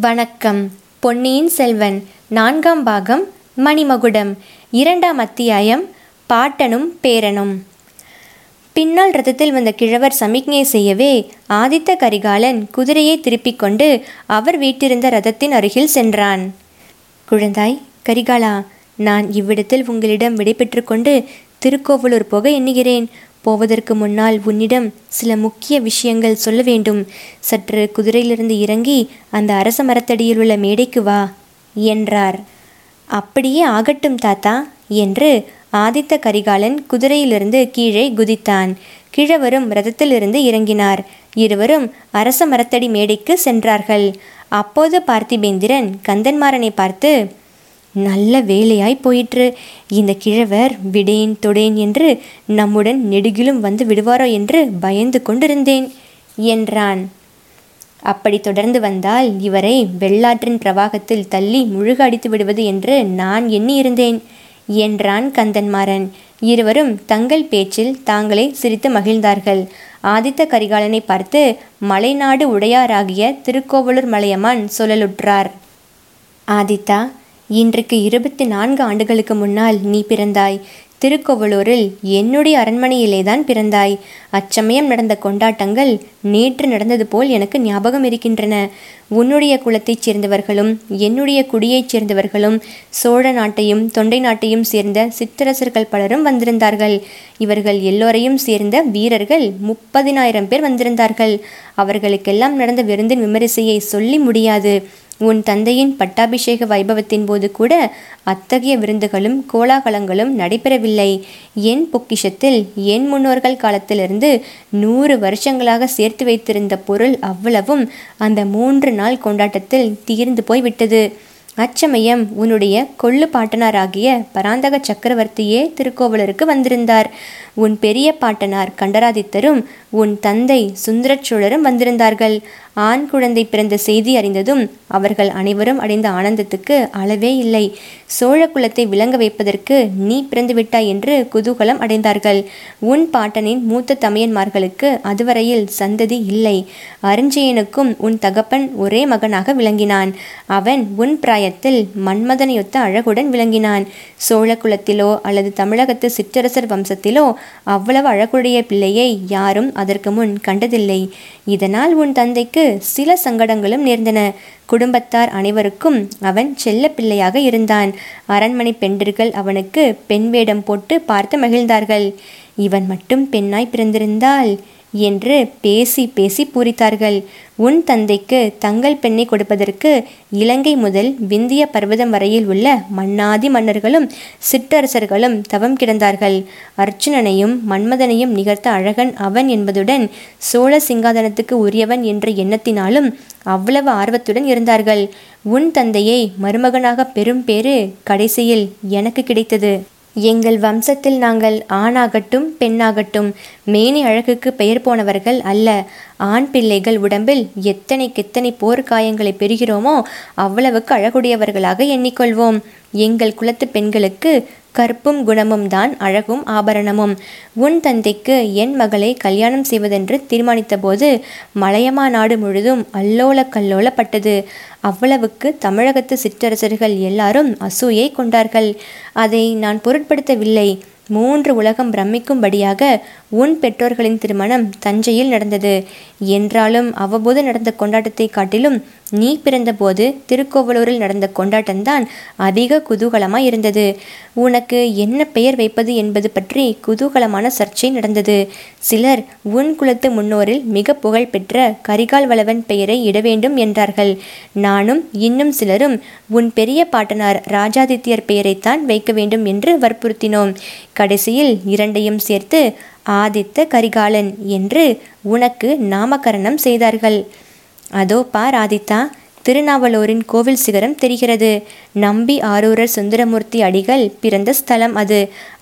வணக்கம். பொன்னியின் செல்வன் நான்காம் பாகம் மணிமகுடம் இரண்டாம் அத்தியாயம் பாட்டனும் பேரனும். பின்னால் ரதத்தில் வந்த கிழவர் சமிக்ஞை செய்யவே ஆதித்த கரிகாலன் குதிரையை திருப்பிக் கொண்டு அவர் வீட்டிருந்த ரதத்தின் அருகில் சென்றான். குழந்தாய் கரிகாலா நான் இவ்விடத்தில் உங்களிடம் விடைபெற்று கொண்டு திருக்கோவலூர் போக எண்ணுகிறேன். போவதற்கு முன்னால் உன்னிடம் சில முக்கிய விஷயங்கள் சொல்ல வேண்டும். சற்று குதிரையிலிருந்து இறங்கி அந்த அரச மரத்தடியில் உள்ள மேடைக்கு வா என்றார். அப்படியே ஆகட்டும் தாத்தா என்று ஆதித்த கரிகாலன் குதிரையிலிருந்து கீழே குதித்தான். கிழவரும் ரதத்திலிருந்து இறங்கினார். இருவரும் அரச மரத்தடி மேடைக்கு சென்றார்கள். அப்போது பார்த்திபேந்திரன் கந்தன்மாறனை பார்த்து நல்ல வேலையாய் போயிற்று. இந்த கிழவர் விடேன் தொடேன் என்று நம்முடன் நெடுகிலும் வந்து விடுவாரோ என்று பயந்து கொண்டிருந்தேன் என்றான். அப்படி தொடர்ந்து வந்தால் இவரை வெள்ளாற்றின் பிரவாகத்தில் தள்ளி முழுக அடித்து விடுவது என்று நான் எண்ணியிருந்தேன் என்றான் கந்தன்மாறன். இருவரும் தங்கள் பேச்சில் தாங்களே சிரித்து மகிழ்ந்தார்கள். ஆதித்த கரிகாலனை பார்த்து மலைநாடு உடையாராகிய திருக்கோவலூர் மலையமான் சொல்லலுற்றார் ஆதித்தா இன்றைக்கு இருபத்தி நான்கு ஆண்டுகளுக்கு முன்னால் நீ பிறந்தாய். திருக்கோவலூரில் என்னுடைய அரண்மனையிலே தான் பிறந்தாய். அச்சமயம் நடந்த கொண்டாட்டங்கள் நேற்று நடந்தது போல் எனக்கு ஞாபகம் இருக்கின்றன. உன்னுடைய குலத்தைச் சேர்ந்தவர்களும் என்னுடைய குடியைச் சேர்ந்தவர்களும் சோழ நாட்டையும் தொண்டை நாட்டையும் சேர்ந்த சிற்றரசர்கள் பலரும் வந்திருந்தார்கள். இவர்கள் எல்லோரையும் சேர்ந்த வீரர்கள் முப்பதினாயிரம் பேர் வந்திருந்தார்கள். அவர்களுக்கெல்லாம் நடந்த விருந்தின் விமரிசையை சொல்லி முடியாது. உன் தந்தையின் பட்டாபிஷேக வைபவத்தின் போது கூட அத்தகைய விருந்துகளும் கோலாகலங்களும் நடைபெறவில்லை. என் பொக்கிஷத்தில் என் முன்னோர்கள் காலத்திலிருந்து நூறு வருஷங்களாக சேர்த்து வைத்திருந்த பொருள் அவ்வளவும் அந்த மூன்று நாள் கொண்டாட்டத்தில் தீர்ந்து போய்விட்டது. அச்சமயம் உன்னுடைய கொள்ளு பாட்டனாராகிய பராந்தக சக்கரவர்த்தியே திருக்கோவலருக்கு வந்திருந்தார். உன் பெரிய பாட்டனார் கண்டராதித்தரும் உன் தந்தை சுந்தரச்சோழரும் வந்திருந்தார்கள். ஆண் குழந்தை பிறந்த செய்தி அறிந்ததும் அவர்கள் அனைவரும் அடைந்த ஆனந்தத்துக்கு அளவே இல்லை. சோழ குலத்தை விளங்க வைப்பதற்கு நீ பிறந்துவிட்டாய் என்று குதூகலம் அடைந்தார்கள். உன் பாட்டனின் மூத்த தமையன்மார்களுக்கு அதுவரையில் சந்ததி இல்லை. அருஞ்சயனுக்கும் உன் தகப்பன் ஒரே மகனாக விளங்கினான். அவன் உன் பிராயத்தில் மன்மதனையொத்த அழகுடன் விளங்கினான். சோழ குலத்திலோ அல்லது தமிழகத்து சிற்றரசர் வம்சத்திலோ அவ்வளவு அழகுடைய பிள்ளையை யாரும் அதற்கு முன் கண்டதில்லை. இதனால் உன் தந்தைக்கு சில சங்கடங்களும் நேர்ந்தன. குடும்பத்தார் அனைவருக்கும் அவன் செல்ல பிள்ளையாக இருந்தான். அரண்மனை பெண்டர்கள் அவனுக்கு பெண் வேடம் போட்டு பார்த்து மகிழ்ந்தார்கள். இவன் மட்டும் பெண்ணாய் பிறந்திருந்தால் என்று பேசி பேசி பூரித்தார்கள். உன் தந்தைக்கு தங்கள் பெண்ணை கொடுப்பதற்கு இலங்கை முதல் விந்திய பர்வதம் வரையில் உள்ள மன்னாதி மன்னர்களும் சிற்றரசர்களும் தவம் கிடந்தார்கள். அர்ச்சுனனையும் மன்மதனையும் நிகழ்த்த அழகன் அவன் என்பதுடன் சோழ சிங்காதனத்துக்கு உரியவன் என்ற எண்ணத்தினாலும் அவ்வளவு ஆர்வத்துடன் இருந்தார்கள். உன் தந்தையை மருமகனாக பெரும் பேறு கடைசியில் எனக்கு கிடைத்தது. எங்கள் வம்சத்தில் நாங்கள் ஆணாகட்டும் பெண்ணாகட்டும் மேனி அழகுக்கு பெயர் போனவர்கள் அல்ல. ஆண் பிள்ளைகள் உடம்பில் எத்தனைக்கெத்தனை போர்க்காயங்களை பெறுகிறோமோ அவ்வளவுக்கு அழகுடையவர்களாக எண்ணிக்கொள்வோம். எங்கள் குலத்து பெண்களுக்கு கற்பும் குணமும் தான் அழகும் ஆபரணமும். உன் தந்தைக்கு என் மகளை கல்யாணம் செய்வதென்று தீர்மானித்தபோது மலையமா நாடு முழுதும் அல்லோல கல்லோலப்பட்டது. அவ்வளவுக்கு தமிழகத்து சிற்றரசர்கள் எல்லாரும் அசூயை கொண்டார்கள். அதை நான் பொருட்படுத்தவில்லை. மூன்று உலகம் பிரமிக்கும்படியாக உன் பெற்றோர்களின் திருமணம் தஞ்சையில் நடந்தது. என்றாலும் அவ்வப்போது நடந்த கொண்டாட்டத்தை காட்டிலும் நீ பிறந்தபோது திருக்கோவலூரில் நடந்த கொண்டாட்டம்தான் அதிக குதூகலமாய் இருந்தது. உனக்கு என்ன பெயர் வைப்பது என்பது பற்றி குதூகலமான சர்ச்சை நடந்தது. சிலர் உன் குலத்து முன்னோரில் மிக புகழ் பெற்ற கரிகால் வளவன் பெயரை இட வேண்டும் என்றார்கள். நானும் இன்னும் சிலரும் உன் பெரிய பாட்டனார் ராஜாதித்யர் பெயரைத்தான் வைக்க வேண்டும் என்று வற்புறுத்தினோம். கடைசியில் இரண்டையும் சேர்த்து ஆதித்த கரிகாலன் என்று உனக்கு நாமகரணம் செய்தார்கள். அதோ பார் ஆதித்தா திருநாவலூரின் கோவில் சிகரம் தெரிகிறது. நம்பி ஆரூரர் சுந்தரமூர்த்தி அடிகள் பிறந்த ஸ்தலம் அது.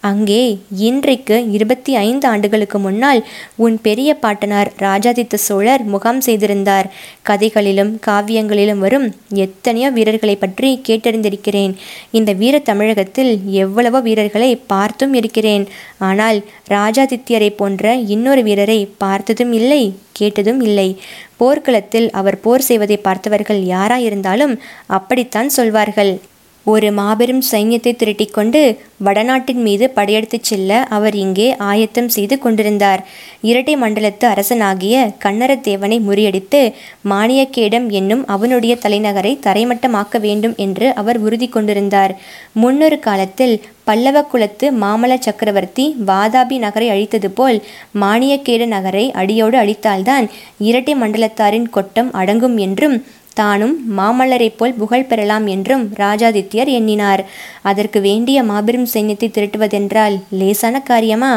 அங்கே இன்றைக்கு இருபத்தி ஐந்து ஆண்டுகளுக்கு முன்னால் உன் பெரிய பாட்டனார் ராஜாதித்த சோழர் முகாம் செய்திருந்தார். கதைகளிலும் காவியங்களிலும் வரும் எத்தனையோ வீரர்களை பற்றி கேட்டறிந்திருக்கிறேன். இந்த வீர தமிழகத்தில் எவ்வளவோ வீரர்களை பார்த்தும் இருக்கிறேன். ஆனால் ராஜாதித்யரை போன்ற இன்னொரு வீரரை பார்த்ததும் இல்லை கேட்டதும் இல்லை. போர்க்களத்தில் அவர் போர் செய்வதை பார்த்தவர்கள் யாராயிருந்தாலும் அப்படித்தான் சொல்வார்கள். ஒரு மாபெரும் சைன்யத்தை திரட்டிக்கொண்டு வடநாட்டின் மீது படையெடுத்துச் செல்ல அவர் இங்கே ஆயத்தம் செய்து கொண்டிருந்தார். இரட்டை மண்டலத்து அரசனாகிய கன்னரத்தேவனை முறியடித்து மானியக்கேடம் என்னும் அவனுடைய தலைநகரை தரைமட்டமாக்க வேண்டும் என்று அவர் உறுதி கொண்டிருந்தார். முன்னொரு காலத்தில் பல்லவ குலத்து மாமல சக்கரவர்த்தி வாதாபி நகரை அழித்தது போல் மானியக்கேட நகரை அடியோடு அழித்தால்தான் இரட்டை மண்டலத்தாரின் கொட்டம் அடங்கும் என்றும் தானும் மாமல்லரைப் போல் புகழ் பெறலாம் என்றும் ராஜாதித்யர் எண்ணினார். அதற்கு வேண்டிய மாபெரும் சைன்யத்தை திரட்டுவதென்றால் லேசான காரியமா?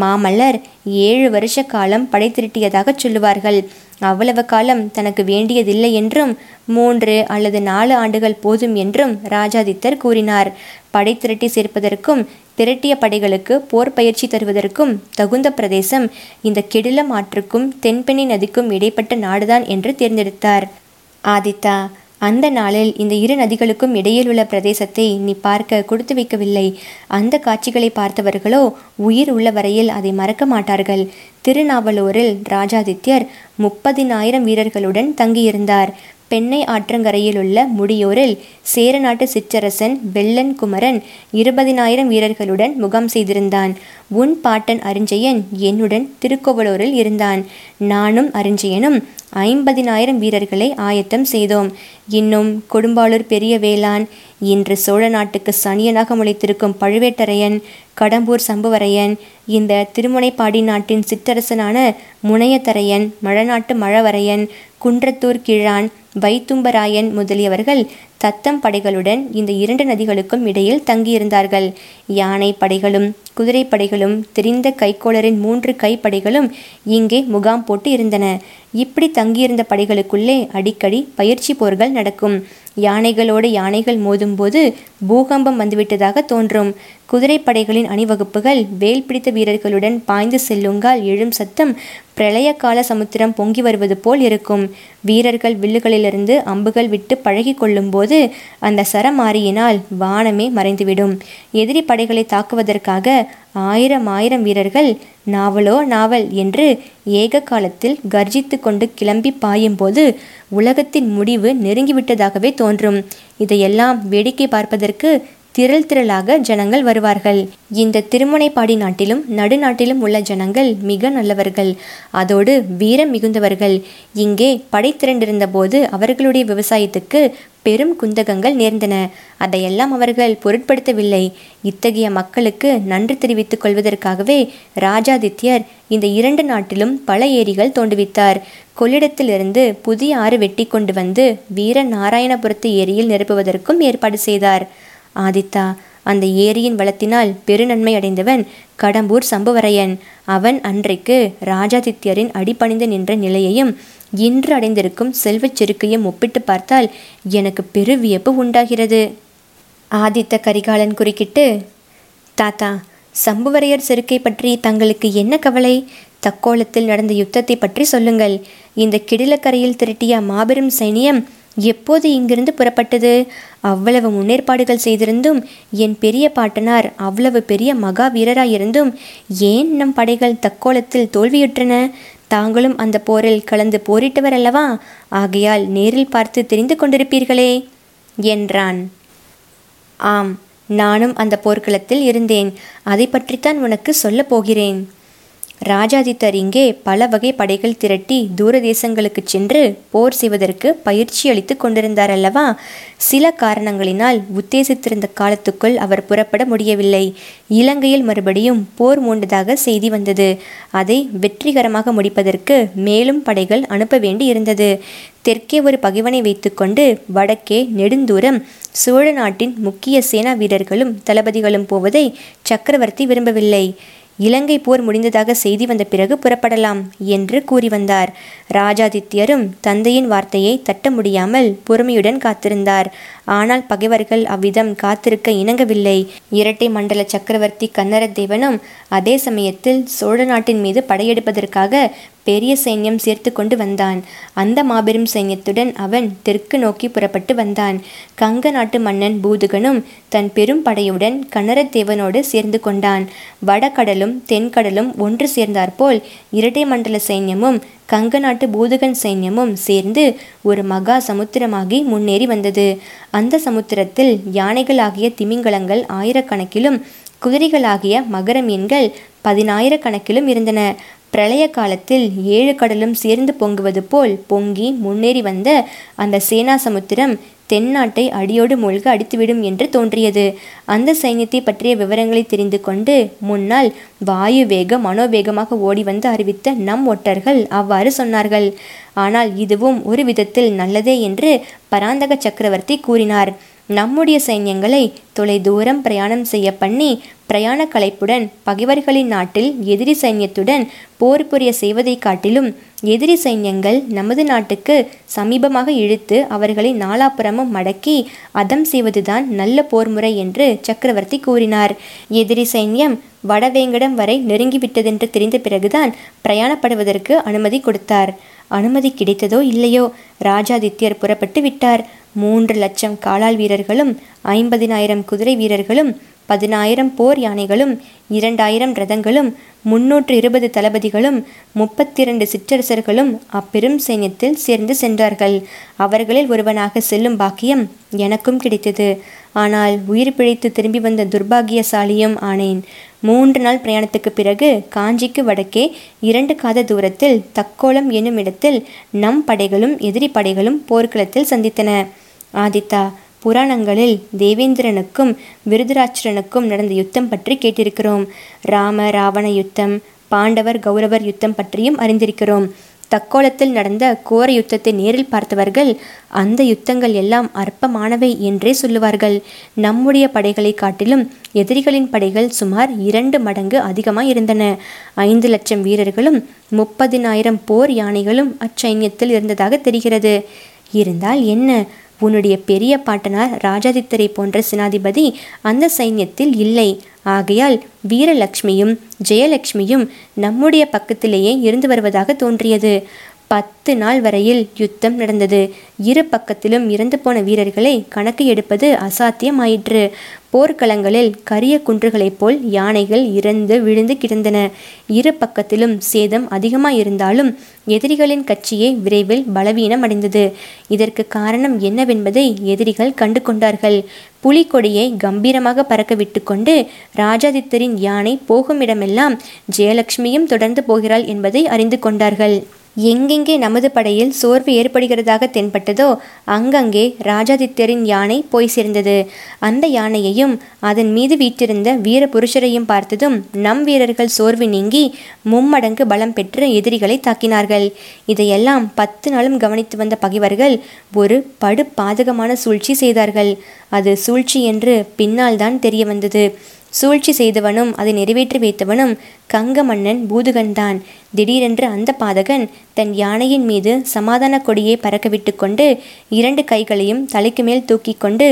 மாமல்லர் ஏழு வருஷ காலம் படை திரட்டியதாகச் சொல்லுவார்கள். அவ்வளவு காலம் தனக்கு வேண்டியதில்லை என்றும் மூன்று அல்லது நாலு ஆண்டுகள் போதும் என்றும் ராஜாதித்தர் கூறினார். படை திரட்டி சேர்ப்பதற்கும் திரட்டிய படைகளுக்கு போர் பயிற்சி தருவதற்கும் தகுந்த பிரதேசம் இந்த கெடில ஆற்றுக்கும் தென்பெண்ணி நதிக்கும் இடைப்பட்ட நாடுதான் என்று தேர்ந்தெடுத்தார். ஆதித்தா அந்த நாளில் இந்த இரு நதிகளுக்கும் இடையில் உள்ள பிரதேசத்தை நீ பார்க்க கொடுத்து வைக்கவில்லை. அந்த காட்சிகளை பார்த்தவர்களோ உயிர் உள்ள வரையில் அதை மறக்க மாட்டார்கள். திருநாவலூரில் ராஜாதித்யர் முப்பதினாயிரம் வீரர்களுடன் தங்கியிருந்தார். பெண்ணை ஆற்றங்கரையிலுள்ள முடியோரில் சேரநாட்டு சிற்றரசன் வெள்ளன் குமரன் இருபதினாயிரம் வீரர்களுடன் முகாம் செய்திருந்தான். உன் பாட்டன் அரிஞ்சயன் என்னுடன் திருக்கோவலூரில் இருந்தான். நானும் அரிஞ்சயனும் ஐம்பதினாயிரம் வீரர்களை ஆயத்தம் செய்தோம். இன்னும் கொடும்பாளூர் பெரிய வேளான் இன்று சோழ நாட்டுக்கு சனியனாக முளைத்திருக்கும் பழுவேட்டரையன் கடம்பூர் சம்புவரையன் இந்த திருமுனைப்பாடி நாட்டின் சிற்றரசனான முனையத்தரையன் மழநாட்டு மழவரையன் குன்றத்தூர் கிழான் வைத்தும்பராயன் முதலியவர்கள் தத்தம் படைகளுடன் இந்த இரண்டு நதிகளுக்கும் இடையில் தங்கியிருந்தார்கள். யானை படைகளும் குதிரை படைகளும் தெரிந்த கைக்கோளரின் மூன்று கைப்படைகளும் இங்கே முகாம் போட்டு இருந்தன. இப்படி தங்கியிருந்த படைகளுக்குள்ளே அடிக்கடி பயிற்சி போர்கள் நடக்கும். யானைகளோடு யானைகள் மோதும்போது பூகம்பம் வந்துவிட்டதாக தோன்றும். குதிரைப்படைகளின் அணிவகுப்புகள் வேல் பிடித்த வீரர்களுடன் பாய்ந்து செல்லுங்கால் எழும் சத்தம் பிரளய கால சமுத்திரம் பொங்கி வருவது போல் இருக்கும். வீரர்கள் வில்லுகளிலிருந்து அம்புகள் விட்டு பழகி கொள்ளும்போது அந்த சரமாரியினால் வானமே மறைந்துவிடும். எதிரி படைகளை தாக்குவதற்காக ஆயிரம் ஆயிரம் வீரர்கள் நாவலோ நாவல் என்று ஏக காலத்தில் கர்ஜித்து கொண்டு கிளம்பி பாயும்போது உலகத்தின் முடிவு நெருங்கிவிட்டதாகவே தோன்றும். இதையெல்லாம் வேடிக்கை பார்ப்பதற்கு திரள் திரளாக ஜனங்கள் வருவார்கள். இந்த திருமுனைப்பாடி நாட்டிலும் நடுநாட்டிலும் உள்ள ஜனங்கள் மிக நல்லவர்கள். அதோடு வீரம் மிகுந்தவர்கள். இங்கே படை திரண்டிருந்த போது அவர்களுடைய விவசாயத்துக்கு பெரும் குந்தகங்கள் நேர்ந்தன. அதையெல்லாம் அவர்கள் பொருட்படுத்தவில்லை. இத்தகைய மக்களுக்கு நன்றி தெரிவித்துக் கொள்வதற்காகவே ராஜாதித்யர் இந்த இரண்டு நாட்டிலும் பல ஏரிகள் தோண்டுவித்தார். கொள்ளிடத்திலிருந்து புதிய ஆறு வெட்டி கொண்டு வந்து வீர நாராயணபுரத்து ஏரியில் நிரப்புவதற்கும் ஏற்பாடு செய்தார். ஆதித்தா அந்த ஏரியின் வளத்தினால் பெருநன்மை அடைந்தவன் கடம்பூர் சம்புவரையன். அவன் அன்றைக்கு ராஜாதித்யரின் அடிபணிந்து நின்ற நிலையையும் இன்று அடைந்திருக்கும் செல்வச் செருக்கையும் ஒப்பிட்டு பார்த்தால் எனக்கு பெரு வியப்பு உண்டாகிறது. ஆதித்த கரிகாலன் குறுக்கிட்டு தாத்தா சம்புவரையர் செருக்கை பற்றி தங்களுக்கு என்ன கவலை? தக்கோலத்தில் நடந்த யுத்தத்தை பற்றி சொல்லுங்கள். இந்த கிடிலக்கரையில் திரட்டிய மாபெரும் சைனியம் எப்போது இங்கிருந்து புறப்பட்டது? அவ்வளவு முன்னேற்பாடுகள் செய்திருந்தும் என் பெரிய பாட்டனார் அவ்வளவு பெரிய மகா வீரராயிருந்தும் ஏன் நம் படைகள் தக்கோலத்தில் தோல்வியுற்றன? தாங்களும் அந்த போரில் கலந்து போரிட்டவர் அல்லவா? ஆகையால் நேரில் பார்த்து தெரிந்து கொண்டிருப்பீர்களே என்றான். ஆம் நானும் அந்த போர்க்களத்தில் இருந்தேன். அதை பற்றித்தான் உனக்கு சொல்லப் போகிறேன். ராஜாதித்தர் இங்கே பல வகை படைகள் திரட்டி தூர தேசங்களுக்கு சென்று போர் செய்வதற்கு பயிற்சி அளித்து கொண்டிருந்தார் அல்லவா சில காரணங்களினால் உத்தேசித்திருந்த காலத்துக்குள் அவர் புறப்பட முடியவில்லை. இலங்கையில் மறுபடியும் போர் மூண்டதாக செய்தி வந்தது. அதை வெற்றிகரமாக முடிப்பதற்கு மேலும் படைகள் அனுப்ப வேண்டி இருந்தது தெற்கே ஒரு பகைவனை வைத்துக்கொண்டு வடக்கே நெடுந்தூரம் சோழ நாட்டின் முக்கிய சேனா வீரர்களும் தளபதிகளும் போவதை சக்கரவர்த்தி விரும்பவில்லை. இலங்கை போர் முடிந்ததாக செய்தி வந்த பிறகு புறப்படலாம் என்று கூறி வந்தார். ராஜாதித்யரும் தந்தையின் வார்த்தையை தட்ட முடியாமல் பொறுமையுடன் காத்திருந்தார். ஆனால் பகைவர்கள் அவ்விதம் காத்திருக்க இணங்கவில்லை. இரட்டை மண்டல சக்கரவர்த்தி கன்னரதேவனும் அதே சமயத்தில் சோழ நாட்டின் மீது படையெடுப்பதற்காக பெரிய சைன்யம் சேர்த்து கொண்டு வந்தான். அந்த மாபெரும் சைன்யத்துடன் அவன் தெற்கு நோக்கி புறப்பட்டு வந்தான். கங்க நாட்டு மன்னன் பூதுகனும் தன் பெரும் படையுடன் கனரத்தேவனோடு சேர்ந்து கொண்டான். வடகடலும் தென்கடலும் ஒன்று சேர்ந்தாற்போல் இரட்டை மண்டல சைன்யமும் கங்க நாட்டு பூதகன் சைன்யமும் சேர்ந்து ஒரு மகா சமுத்திரமாகி முன்னேறி வந்தது. அந்த சமுத்திரத்தில் யானைகளாகிய திமிங்கலங்கள் ஆயிரக்கணக்கிலும் குதிரைகளாகிய மகர மீன்கள் பதினாயிரக்கணக்கிலும் இருந்தன. பிரளய காலத்தில் ஏழு கடலும் சேர்ந்து பொங்குவது போல் பொங்கி முன்னேறி வந்த அந்த சேனா சமுத்திரம் தென்னாட்டை அடியோடு மூழ்க அடித்துவிடும் என்று தோன்றியது. அந்த சைன்யத்தை பற்றிய விவரங்களை தெரிந்து கொண்டு முன்னால் வாயு வேக மனோவேகமாக ஓடி வந்து அறிவித்த நம் ஒட்டர்கள் அவ்வாறு சொன்னார்கள். ஆனால் இதுவும் ஒரு விதத்தில் நல்லதே என்று பராந்தக சக்கரவர்த்தி கூறினார். நம்முடைய சைன்யங்களை தொலை தூரம் பிரயாணம் செய்ய பண்ணி பிரயாண கலைப்புடன் பகைவர்களின் நாட்டில் எதிரி சைன்யத்துடன் போர் புரிய செய்வதை காட்டிலும் எதிரி சைன்யங்கள் நமது நாட்டுக்கு சமீபமாக இழுத்து அவர்களை நாலாப்புறமும் மடக்கி அதம் செய்வதுதான் நல்ல போர் முறை என்று சக்கரவர்த்தி கூறினார். எதிரி சைன்யம் வடவேங்கடம் வரை நெருங்கிவிட்டதென்று தெரிந்த பிறகுதான் பிரயாணப்படுவதற்கு அனுமதி கொடுத்தார். அனுமதி கிடைத்ததோ இல்லையோ ராஜாதித்யர் புறப்பட்டு விட்டார். மூன்று லட்சம் காலால் வீரர்களும் ஐம்பதினாயிரம் குதிரை வீரர்களும் பதினாயிரம் போர் யானைகளும் இரண்டாயிரம் ரதங்களும் முன்னூற்று இருபது தளபதிகளும் முப்பத்திரண்டு சிற்றரசர்களும் அப்பெரும் சைன்யத்தில் சேர்ந்து சென்றார்கள். அவர்களில் ஒருவனாக செல்லும் பாக்கியம் எனக்கும் கிடைத்தது. ஆனால் உயிர் பிழைத்து திரும்பி வந்த துர்பாகியசாலியும் ஆனேன். மூன்று நாள் பிரயாணத்துக்கு பிறகு காஞ்சிக்கு வடக்கே இரண்டு காத தூரத்தில் தக்கோலம் என்னும் இடத்தில் நம் படைகளும் எதிரி படைகளும் போர்க்களத்தில் சந்தித்தன. ஆதித்தா புராணங்களில் தேவேந்திரனுக்கும் விருதுராட்சரனுக்கும் நடந்த யுத்தம் பற்றி கேட்டிருக்கிறோம். ராம ராவண யுத்தம் பாண்டவர் கௌரவர் யுத்தம் பற்றியும் அறிந்திருக்கிறோம். தக்கோலத்தில் நடந்த கோர யுத்தத்தை நேரில் பார்த்தவர்கள் அந்த யுத்தங்கள் எல்லாம் அற்பமானவை என்றே சொல்லுவார்கள். நம்முடைய படைகளை காட்டிலும் எதிரிகளின் படைகள் சுமார் இரண்டு மடங்கு அதிகமாக இருந்தன ஐந்து லட்சம் வீரர்களும் முப்பதினாயிரம் போர் யானைகளும் அச்சைன்யத்தில் இருந்ததாக தெரிகிறது. இருந்தால் என்ன? உன்னுடைய பெரிய பாட்டனார் ராஜாதித்தரை போன்ற சினாதிபதி அந்த சைன்யத்தில் இல்லை. ஆகையால் வீரலட்சுமியும் ஜெயலட்சுமியும் நம்முடைய பக்கத்திலேயே இருந்து வருவதாக தோன்றியது. பத்து நாள் வரையில் யுத்தம் நடந்தது. இரு பக்கத்திலும் இறந்து போன வீரர்களை கணக்கு எடுப்பது அசாத்தியமாயிற்று. போர்க்களங்களில் கரிய குன்றுகளைப் போல் யானைகள் இறந்து விழுந்து கிடந்தன. இரு பக்கத்திலும் சேதம் அதிகமாயிருந்தாலும் எதிரிகளின் கட்சியை விரைவில் பலவீனம் அடைந்தது இதற்கு காரணம் என்னவென்பதை எதிரிகள் கண்டு கொண்டார்கள் புலிக்கொடியை கம்பீரமாக பறக்க விட்டுக்கொண்டு ராஜாதித்தரின் யானை போகும் இடமெல்லாம் ஜெயலட்சுமியும் தொடர்ந்து போகிறாள் என்பதை அறிந்து கொண்டார்கள். எங்கெங்கே நமது படையில் சோர்வு ஏற்படுகிறதாக தென்பட்டதோ அங்கங்கே ராஜாதித்யரின் யானை போய் சேர்ந்தது. அந்த யானையையும் அதன் மீது வீற்றிருந்த வீர புருஷரையும் பார்த்ததும் நம் வீரர்கள் சோர்வு நீங்கி மும்மடங்கு பலம் பெற்று எதிரிகளை தாக்கினார்கள். இதையெல்லாம் பத்து நாளும் கவனித்து வந்த பகைவர்கள் ஒரு படு பாதகமான சூழ்ச்சி செய்தார்கள். அது சூழ்ச்சி என்று பின்னால் தான் தெரிய வந்தது. சூழ்ச்சி செய்தவனும் அதை நிறைவேற்றி வைத்தவனும் கங்க மன்னன் பூதுகன்தான். திடீரென்று அந்த பாதகன் தன் யானையின் மீது சமாதான கொடியை பறக்கவிட்டு கொண்டு இரண்டு கைகளையும் தலைக்கு மேல் தூக்கி கொண்டு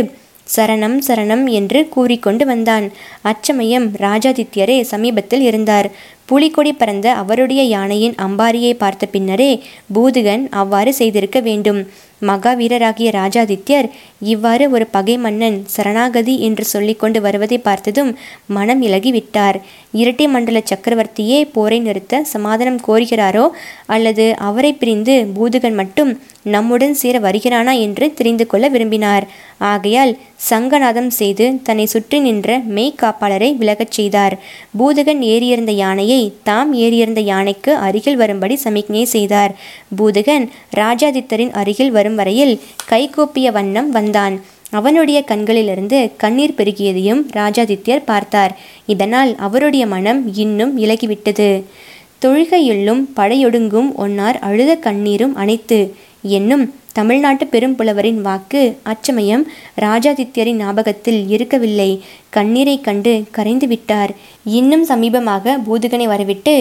சரணம் சரணம் என்று கூறிக்கொண்டு வந்தான். அச்சமயம் ராஜாதித்யரே சமீபத்தில் இருந்தார். புலிக்கொடி பறந்த அவருடைய யானையின் அம்பாரியை பார்த்த பின்னரே பூதுகன் அவ்வாறு செய்திருக்க வேண்டும். மகாவீரராகிய ராஜாதித்யர் இவ்வாறு ஒரு பகை மன்னன் சரணாகதி என்று சொல்லிக்கொண்டு வருவதை பார்த்ததும் மனம் இலகி விட்டார் இரட்டை மண்டல சக்கரவர்த்தியே போரை நிறுத்த சமாதானம் கோருகிறாரோ அல்லது அவரை பிரிந்து பூதுகன் மட்டும் நம்முடன் சேர வருகிறானா என்று தெரிந்து கொள்ள விரும்பினார். ஆகையால் சங்கநாதம் செய்து தன்னை சுற்றி நின்ற மெய்காப்பாளரை விலகச் செய்தார். பூதுகன் ஏறியிருந்த யானையை தாம் ஏறியிருந்த யானைக்கு அருகில் வரும்படி சமிக்ஞை செய்தார். பூதகன் ராஜாதித்தரின் அருகில் வரும் வரையில் கைகூப்பிய வண்ணம் வந்தான். அவனுடைய கண்களிலிருந்து கண்ணீர் பெருகியதையும் ராஜாதித்யர் பார்த்தார். இதனால் அவருடைய மனம் இன்னும் இலகிவிட்டது. தொழுகையுள்ளும் படையொடுங்கும் ஒன்னார் அழுத கண்ணீரும் அனைத்து என்னும் தமிழ்நாட்டு பெரும்புலவரின் வாக்கு அச்சமயம் ராஜாதித்யரின் ஞாபகத்தில் இருக்கவில்லை. கண்ணீரை கண்டு கரைந்து விட்டார் இன்னும் சமீபமாக பூதுகனை வரவிட்டு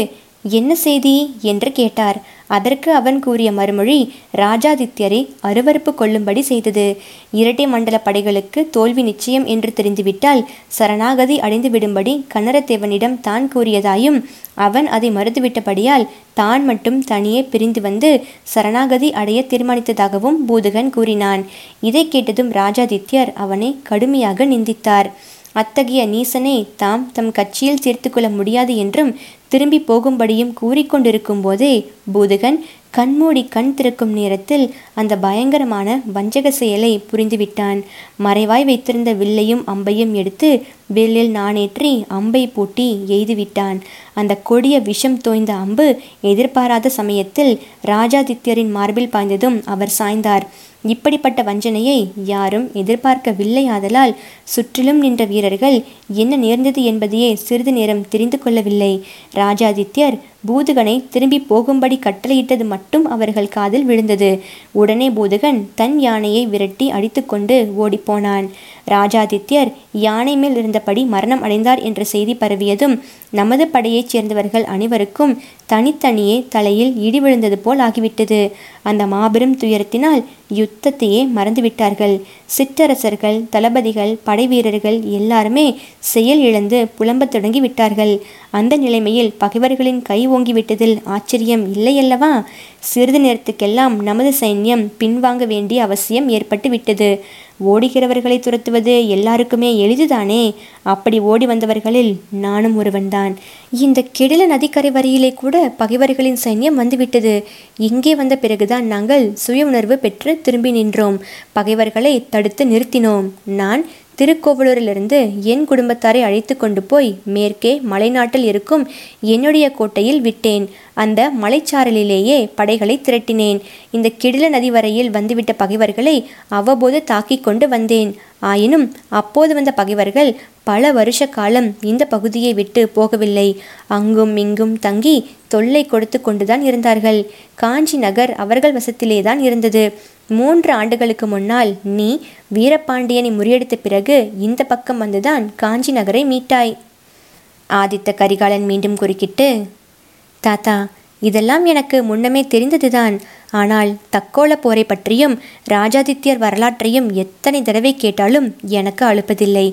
என்ன செய்தி என்று கேட்டார். அதற்கு அவன் கூறிய மறுமொழி ராஜாதித்யரை அருவறுப்பு கொள்ளும்படி செய்தது. இரட்டை மண்டல படைகளுக்கு தோல்வி நிச்சயம் என்று தெரிந்துவிட்டால் சரணாகதி அடைந்து விடும்படி கன்னரத்தேவனிடம் தான் கூறியதாயும் அவன் அதை மறுத்துவிட்டபடியால் தான் மட்டும் தனியே பிரிந்து வந்து சரணாகதி அடைய தீர்மானித்ததாகவும் பூதகன் கூறினான். இதை கேட்டதும் ராஜாதித்யர் அவனை கடுமையாக நிந்தித்தார். அத்தகைய நீசனை தாம் தம் கட்சியில் சேர்த்துக்கொள்ள முடியாது என்றும் திரும்பி போகும்படியும் கூறிக்கொண்டிருக்கும் போதே பூதகன் கண்மூடி கண் திறக்கும் நேரத்தில் அந்த பயங்கரமான வஞ்சக செயலை புரிந்துவிட்டான். மறைவாய் வைத்திருந்த வில்லையும் அம்பையும் எடுத்து வில்லில் நானேற்றி அம்பை பூட்டி எய்துவிட்டான். அந்த கொடிய விஷம் தோய்ந்த அம்பு எதிர்பாராத சமயத்தில் ராஜாதித்யரின் மார்பில் பாய்ந்ததும் அவர் சாய்ந்தார். இப்படிப்பட்ட வஞ்சனையை யாரும் எதிர்பார்க்கவில்லை ஆதலால் சுற்றிலும் நின்ற வீரர்கள் என்ன நேர்ந்தது என்பதையே சிறிது நேரம் தெரிந்து கொள்ளவில்லை. ராஜாதித்யர் பூதுகனை திரும்பி போகும்படி கட்டளையிட்டது மட்டும் அவர்கள் காதில் விழுந்தது. உடனே பூதுகன் தன் யானையை விரட்டி அடித்துக்கொண்டு ஓடிப்போனான். ராஜாதித்யர் யானை மேல் இருந்தபடி மரணம் அடைந்தார் என்ற செய்தி பரவியதும் நமது படையைச் சேர்ந்தவர்கள் அனைவருக்கும் தனித்தனியே தலையில் இடி விழுந்தது போல் ஆகிவிட்டது. அந்த மாபெரும் துயரத்தினால் யுத்தத்தையே மறந்துவிட்டார்கள். சிற்றரசர்கள் தளபதிகள் படை வீரர்கள் எல்லாருமே செயல் இழந்து புலம்பத் தொடங்கி விட்டார்கள். அந்த நிலைமையில் பகைவர்களின் கை ஓங்கிவிட்டதில் ஆச்சரியம் இல்லையல்லவா? சிறிது நேரத்துக்கெல்லாம் நமது சைன்யம் பின்வாங்க வேண்டிய அவசியம் ஏற்பட்டு விட்டது. ஓடுகிறவர்களை துரத்துவது எல்லாருக்குமே எளிதுதானே? அப்படி ஓடி வந்தவர்களில் நானும் ஒருவன்தான். இந்த கெடில நதிக்கரை வரியிலே கூட பகைவர்களின் சைன்யம் வந்துவிட்டது. இங்கே வந்த பிறகுதான் நாங்கள் சுய உணர்வு பெற்று திரும்பி நின்றோம். பகைவர்களை தடுத்து நிறுத்தினோம். நான் திருக்கோவலூரிலிருந்து என் குடும்பத்தாரை அழைத்து கொண்டு போய் மேற்கே மலைநாட்டில் இருக்கும் என்னுடைய கோட்டையில் விட்டேன். அந்த மலைச்சாரலிலேயே படைகளை திரட்டினேன். இந்த கிடில நதி வரையில் வந்துவிட்ட பகைவர்களை அவ்வப்போது தாக்கிக் கொண்டு வந்தேன். ஆயினும் அப்போது வந்த பகைவர்கள் பல வருஷ காலம் இந்த பகுதியை விட்டு போகவில்லை. அங்கும் இங்கும் தங்கி தொல்லை கொடுத்து கொண்டுதான் இருந்தார்கள். காஞ்சி நகர் அவர்கள் வசத்திலேதான் இருந்தது. மூன்று ஆண்டுகளுக்கு முன்னால் நீ வீரபாண்டியனை முறியடித்த பிறகு இந்த பக்கம் வந்துதான் காஞ்சி நகரை மீட்டாய். ஆதித்த கரிகாலன் மீண்டும் குறுக்கிட்டு தாத்தா இதெல்லாம் எனக்கு முன்னமே தெரிந்ததுதான். ஆனால் தக்கோல போரை பற்றியும் ராஜாதித்யர் வரலாற்றையும் எத்தனை தடவை கேட்டாலும் எனக்கு அழுப்பதில்லை.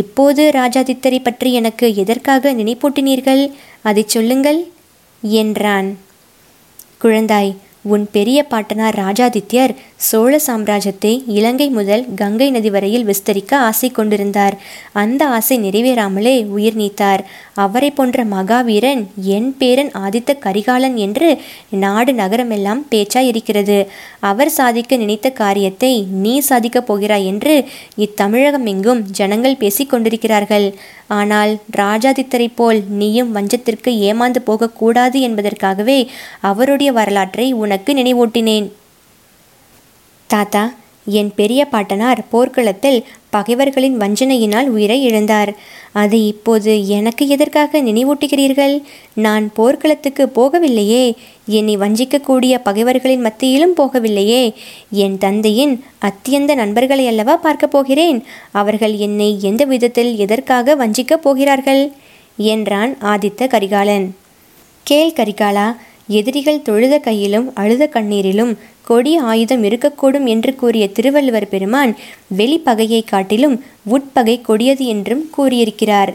இப்போது ராஜாதித்தரை பற்றி எனக்கு எதற்காக நினைப்பூட்டினீர்கள்? அதை சொல்லுங்கள் என்றான். குழந்தாய் உன் பெரிய பாட்டனார் ராஜாதித்யர் சோழ சாம்ராஜ்யத்தை இலங்கை முதல் கங்கை நதி வரையில் விஸ்தரிக்க ஆசை கொண்டிருந்தார். அந்த ஆசை நிறைவேறாமலே உயிர் நீத்தார். அவரை போன்ற மகாவீரன் என் பேரன் ஆதித்த கரிகாலன் என்று நாடு நகரமெல்லாம் பேச்சாய் இருக்கிறது அவர் சாதிக்க நினைத்த காரியத்தை நீ சாதிக்கப் போகிறாய் என்று இத்தமிழகம் எங்கும் ஜனங்கள் பேசிக் கொண்டிருக்கிறார்கள். ஆனால் ராஜாதித்தரை போல் நீயும் வஞ்சத்திற்கு ஏமாந்து போகக்கூடாது என்பதற்காகவே அவருடைய வரலாற்றை உனக்கு நினைவூட்டினேன். தாத்தா என் பெரிய பாட்டனார் போர்க்களத்தில் பகைவர்களின் வஞ்சனையினால் உயிரை இழந்தார். அது இப்போது எனக்கு எதற்காக நினைவூட்டுகிறீர்கள்? நான் போர்க்களத்துக்கு போகவில்லையே. என்னை வஞ்சிக்கக்கூடிய பகைவர்களின் மத்தியிலும் போகவில்லையே. என் தந்தையின் அத்தியந்த நண்பர்களை அல்லவா பார்க்கப் போகிறேன்? அவர்கள் என்னை எந்த விதத்தில் எதற்காக வஞ்சிக்கப் போகிறார்கள்? என்றான் ஆதித்த கரிகாலன். கேள் கரிகாலா எதிரிகள் தொழுத கையிலும் அழுத கண்ணீரிலும் கொடிய ஆயுதம் இருக்கக்கூடும் என்று கூறிய திருவள்ளுவர் பெருமான் வெளிப்பகையை காட்டிலும் உட்பகை கொடியது என்றும் கூறியிருக்கிறார்.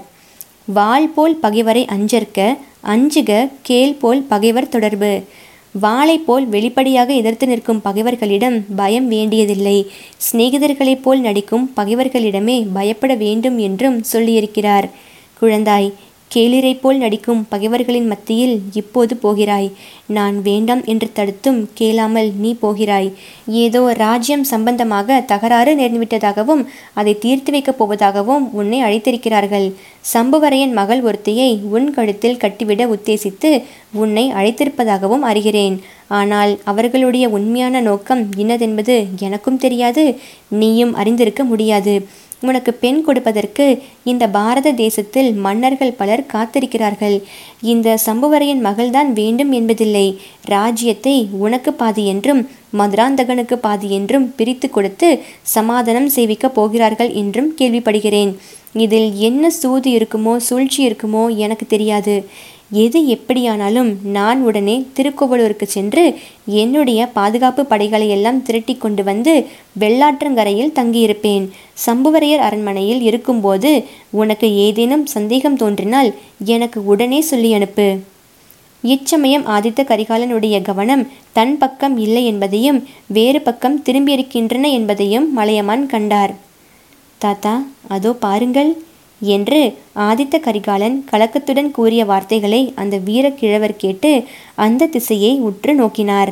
வால் போல் பகைவரை அஞ்சற்க அஞ்சுக கேள் போல் பகைவர் தொடர்பு. வாளை போல் வெளிப்படையாக எதிர்த்து நிற்கும் பகைவர்களிடம் பயம் வேண்டியதில்லை. சிநேகிதர்களைப் போல் நடிக்கும் பகைவர்களிடமே பயப்பட வேண்டும் என்றும் சொல்லியிருக்கிறார். குழந்தாய் கேளிரை போல் நடிக்கும் பகைவர்களின் மத்தியில் இப்போது போகிறாய். நான் வேண்டாம் என்று தடுத்தும் கேளாமல் நீ போகிறாய். ஏதோ ராஜ்யம் சம்பந்தமாக தகராறு நேர்ந்துவிட்டதாகவும் அதை தீர்த்து வைக்கப் போவதாகவும் உன்னை அழைத்திருக்கிறார்கள். சம்புவரையன் மகள் ஒருத்தியை உன் கழுத்தில் கட்டிவிட உத்தேசித்து உன்னை அழைத்திருப்பதாகவும் அறிகிறேன். ஆனால் அவர்களுடைய உண்மையான நோக்கம் இன்னதென்பது எனக்கும் தெரியாது நீயும் அறிந்திருக்க முடியாது. உனக்கு பெண் கொடுப்பதற்கு இந்த பாரத தேசத்தில் மன்னர்கள் பலர் காத்திருக்கிறார்கள். இந்த சம்புவரையின் மகள்தான் வேண்டும் என்பதில்லை. ராஜ்யத்தை உனக்கு பாதி என்றும் மதுராந்தகனுக்கு பாதி என்றும் பிரித்து கொடுத்து சமாதானம் செய்விக்கப் போகிறார்கள் என்றும் கேள்விப்படுகிறேன். இதில் என்ன சூது இருக்குமோ சூழ்ச்சி இருக்குமோ எனக்கு தெரியாது. எது எப்படியானாலும் நான் உடனே திருக்கோவலூருக்கு சென்று என்னுடைய பாதுகாப்பு படைகளை எல்லாம் திரட்டி கொண்டு வந்து வெள்ளாற்றங்கரையில் தங்கியிருப்பேன். சம்புவரையர் அரண்மனையில் இருக்கும்போது உனக்கு ஏதேனும் சந்தேகம் தோன்றினால் எனக்கு உடனே சொல்லி அனுப்பு. இச்சமயம் ஆதித்த கரிகாலனுடைய கவனம் தன் பக்கம் இல்லை என்பதையும் வேறு பக்கம் திரும்பியிருக்கின்றன என்பதையும் மலையமான் கண்டார். தாத்தா அதோ பாருங்கள் என்று ஆதித்த கரிகாலன் கலக்கத்துடன் கூறிய வார்த்தைகளை அந்த வீரக்கிழவர் கேட்டு அந்த திசையை உற்று நோக்கினார்.